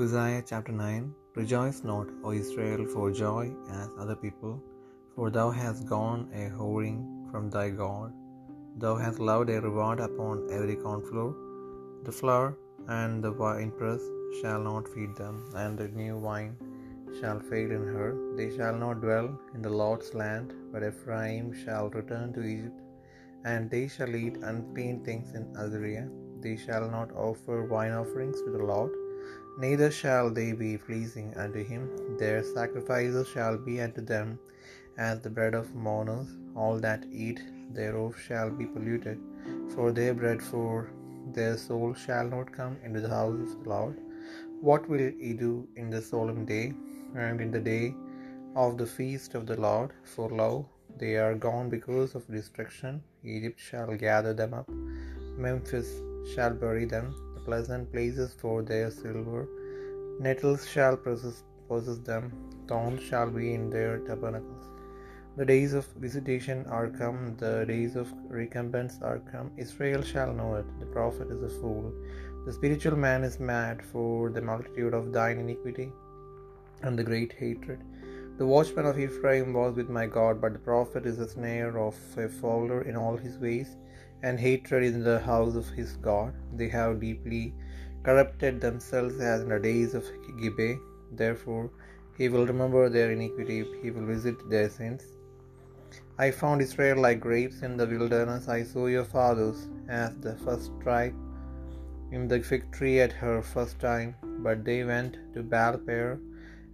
Hosea chapter 9 Rejoice not, O Israel, for joy as other people, for thou hast gone a whoring from thy God. Thou hast loved a reward upon every cornfloor. The floor and the winepress shall not feed them, and the new wine shall fail in her. They shall not dwell in the Lord's land, but Ephraim shall return to Egypt, and they shall eat unclean things in Assyria. They shall not offer wine offerings to the Lord, neither shall they be pleasing unto him. Their sacrifices shall be unto them as the bread of mourners. All that eat thereof shall be polluted for their bread, for their soul shall not come into the house of the Lord. What will ye do in the solemn day, and in the day of the feast of the Lord? For lo, they are gone because of destruction. Egypt shall gather them up, Memphis shall bury them, the pleasant places for their silver. Nettles shall possess, them, thorns shall be in their tabernacles. The days of visitation are come, the days of recompense are come. Israel shall know it. The prophet is a fool. The spiritual man is mad for the multitude of thine iniquity and the great hatred. The watchman of Ephraim was with my God, but the prophet is a snare of a fowler in all his ways, and hatred in the house of his God. They have deeply corrupted themselves as in the days of Gibeah. Therefore, he will remember their iniquity, he will visit their sins. I found Israel like grapes in the wilderness. I saw your fathers as the first tribe in the fig tree at her first time, but they went to Baal Peor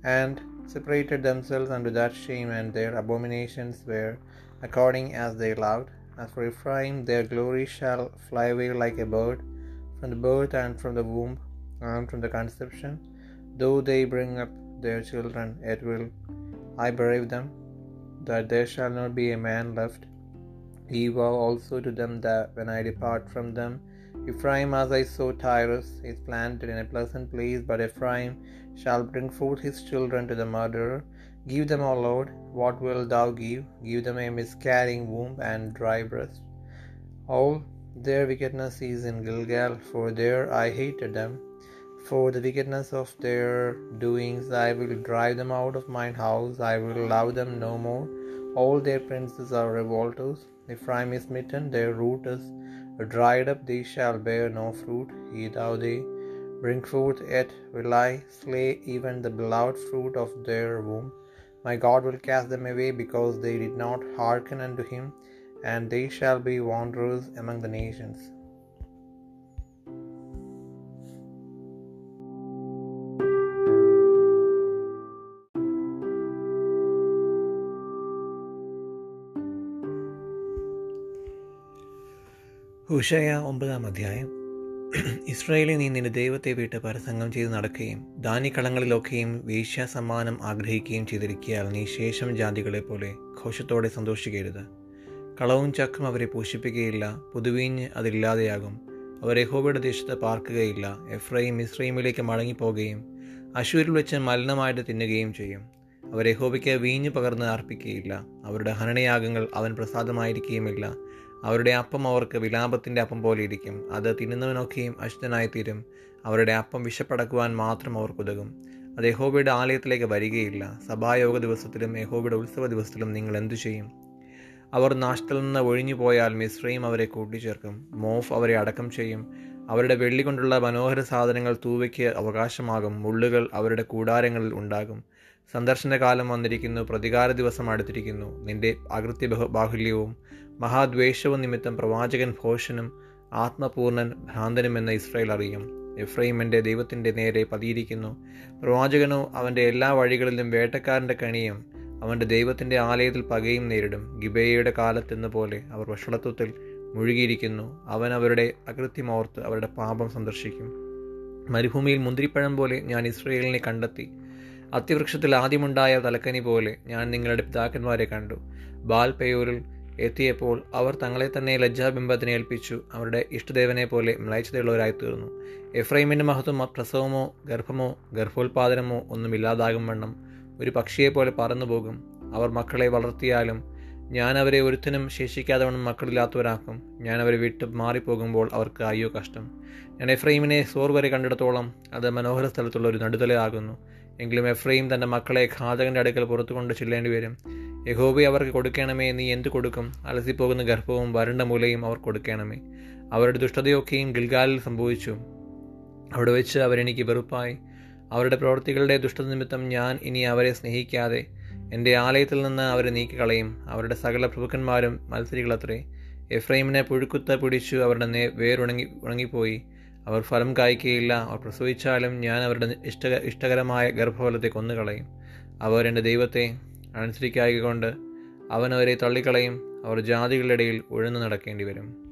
and separated themselves unto that shame, and their abominations were according as they loved. As for Ephraim, their glory shall fly away like a bird from the birth and from the womb and from the conception. Though they bring up their children, yet will I bereave them, that there shall not be a man left. Ye vow also to them that when I depart from them, Ephraim, as I saw Tyrus, is planted in a pleasant place, but Ephraim shall bring forth his children to the murderer. Give them, O Lord, what wilt thou give? Give them a miscarrying womb and dry breast. All their wickedness is in Gilgal, for there I hated them. For the wickedness of their doings I will drive them out of mine house, I will love them no more. All their princes are revolters. Ephraim is smitten, their root is dried up, they shall bear no fruit. Ye thou they bring forth, yet will I slay even the beloved fruit of their womb. My God will cast them away because they did not hearken unto him, and they shall be wanderers among the nations. ഹുഷയ ഒമ്പതാം അധ്യായം. ഇസ്രയേലിൽ നീ നിന്റെ ദൈവത്തെ വിട്ട് പരസംഗം ചെയ്ത് നടക്കുകയും ധാന്യക്കളങ്ങളിലൊക്കെയും വേശ്യാസമ്മാനം ആഗ്രഹിക്കുകയും ചെയ്തിരിക്കിയാൽ നീ ശേഷം ജാതികളെ പോലെ ഘോഷത്തോടെ സന്തോഷിക്കരുത്. കളവും ചക്കും അവരെ പോഷിപ്പിക്കുകയില്ല പുതുവീഞ്ഞ് അതില്ലാതെയാകും. അവരെ യഹോബയുടെ ദേശത്ത് പാർക്കുകയില്ല എഫ്രൈം ഇസ്രൈമിലേക്ക് മടങ്ങിപ്പോകുകയും അശൂരിൽ വെച്ച് മലിനമായിട്ട് തിന്നുകയും ചെയ്യും. അവരെ യഹോബയ്ക്ക് വീഞ്ഞ് പകർന്ന് അർപ്പിക്കുകയില്ല അവരുടെ ഹനനയാഗങ്ങൾ അവൻ പ്രസാദമായിരിക്കുകയുമില്ല. അവരുടെ അപ്പം അവർക്ക് വിലാപത്തിന്റെ അപ്പം പോലെ ഇരിക്കും. അത് തിന്നുന്നവനൊക്കെയും അശുദ്ധനായിത്തീരും. അവരുടെ അപ്പം വിശപ്പടക്കുവാൻ മാത്രം അവർക്കുതകും അത് യഹോബയുടെ ആലയത്തിലേക്ക് വരികയില്ല. സഭായോഗ ദിവസത്തിലും യഹോബയുടെ ഉത്സവ ദിവസത്തിലും നിങ്ങൾ എന്തു ചെയ്യും? അവർ നാശത്തിൽ നിന്ന് ഒഴിഞ്ഞു പോയാൽ മിശ്രയും അവരെ കൂട്ടിച്ചേർക്കും. മോഫ് അവരെ അടക്കം ചെയ്യും. അവരുടെ വെള്ളി കൊണ്ടുള്ള മനോഹര സാധനങ്ങൾ തൂവയ്ക്ക് അവകാശമാകും. മുള്ളുകൾ അവരുടെ കൂടാരങ്ങളിൽ ഉണ്ടാകും. സന്ദർശനകാലം വന്നിരിക്കുന്നു പ്രതികാര ദിവസം അടുത്തിരിക്കുന്നു. നിന്റെ അകൃത്യ ബാഹുല്യവും മഹാദ്വേഷവും നിമിത്തം പ്രവാചകൻ ഭോഷനും ആത്മപൂർണൻ ഭ്രാന്തനുമെന്ന് ഇസ്രായേൽ അറിയും. എഫ്രൈം എന്റെ ദൈവത്തിന്റെ നേരെ പതിയിരിക്കുന്നു. പ്രവാചകനോ അവന്റെ എല്ലാ വഴികളിലും വേട്ടക്കാരന്റെ കണിയും അവന്റെ ദൈവത്തിന്റെ ആലയത്തിൽ പകയും നേരിടും. ഗിബേയയുടെ കാലത്തെന്ന പോലെ അവർ വഷളത്വത്തിൽ മുഴുകിയിരിക്കുന്നു. അവൻ അവരുടെ അകൃത്യമോർത്ത് അവരുടെ പാപം സന്ദർശിക്കും. മരുഭൂമിയിൽ മുന്തിരിപ്പഴം പോലെ ഞാൻ ഇസ്രയേലിനെ കണ്ടെത്തി. അത്യവൃക്ഷത്തിൽ ആദ്യമുണ്ടായ തലക്കനി പോലെ ഞാൻ നിങ്ങളുടെ പിതാക്കന്മാരെ കണ്ടു. ബാൽ പെയൂരിൽ എത്തിയപ്പോൾ അവർ തങ്ങളെ തന്നെ ലജ്ജാബിംബത്തിന് ഏൽപ്പിച്ചു. അവരുടെ ഇഷ്ടദേവനെ പോലെ മ്ലയച്ചതയുള്ളവരായി തീർന്നു എഫ്രൈമിന്റെ മഹത്വം പ്രസവമോ ഗർഭമോ ഗർഭോത്പാദനമോ ഒന്നുമില്ലാതാകും വണ്ണം. ഒരു പക്ഷിയെപ്പോലെ പറന്നുപോകും. അവർ മക്കളെ വളർത്തിയാലും ഞാൻ അവരെ ഒരുത്തിനും ശേഷിക്കാതെ വണ്ണം മക്കളില്ലാത്തവരാക്കും. ഞാൻ അവരെ വിട്ട് മാറിപ്പോകുമ്പോൾ അവർക്ക് അയ്യോ കഷ്ടം. ഞാൻ എഫ്രൈമിനെ സോർ വരെ കണ്ടിടത്തോളം അത് മനോഹര സ്ഥലത്തുള്ള ഒരു നടുതലയാകുന്നു. എങ്കിലും എഫ്രൈം തന്റെ മക്കളെ ഘാതകന്റെ അടുക്കൽ പുറത്തുകൊണ്ട് ചെല്ലേണ്ടി വരും. യഹോബി അവർക്ക് കൊടുക്കണമേ നീ എന്ത് കൊടുക്കും? അലസിപ്പോകുന്ന ഗർഭവും വരണ്ട മൂലയും അവർ കൊടുക്കണമേ. അവരുടെ ദുഷ്ടതയൊക്കെയും ഗിൽഗാലിൽ സംഭവിച്ചു. അവിടെ വെച്ച് അവരെനിക്ക് വെറുപ്പായി. അവരുടെ പ്രവൃത്തികളുടെ ദുഷ്ടത നിമിത്തം ഞാൻ ഇനി അവരെ സ്നേഹിക്കാതെ എന്റെ ആലയത്തിൽ നിന്ന് അവരെ നീക്കിക്കളയും. അവരുടെ സകല പ്രഭുക്കന്മാരും മത്സരികളത്രേ. എഫ്രൈമിനെ പുഴുക്കുത്ത പിടിച്ചു അവരുടെ നേ വേരുണങ്ങി ഉണങ്ങിപ്പോയി. അവർ ഫലം കായ്ക്കുകയില്ല. അവർ പ്രസവിച്ചാലും ഞാൻ അവരുടെ ഇഷ്ട ഇഷ്ടകരമായ ഗർഭഫലത്തെ കൊന്നുകളയും. അവർ എന്റെ ദൈവത്തെ അനുസരിക്കായകൊണ്ട് അവൻ അവരെ തള്ളിക്കളയും. അവർ ജാതികളുടെ ഇടയിൽ ഉഴന്നു നടക്കേണ്ടി വരും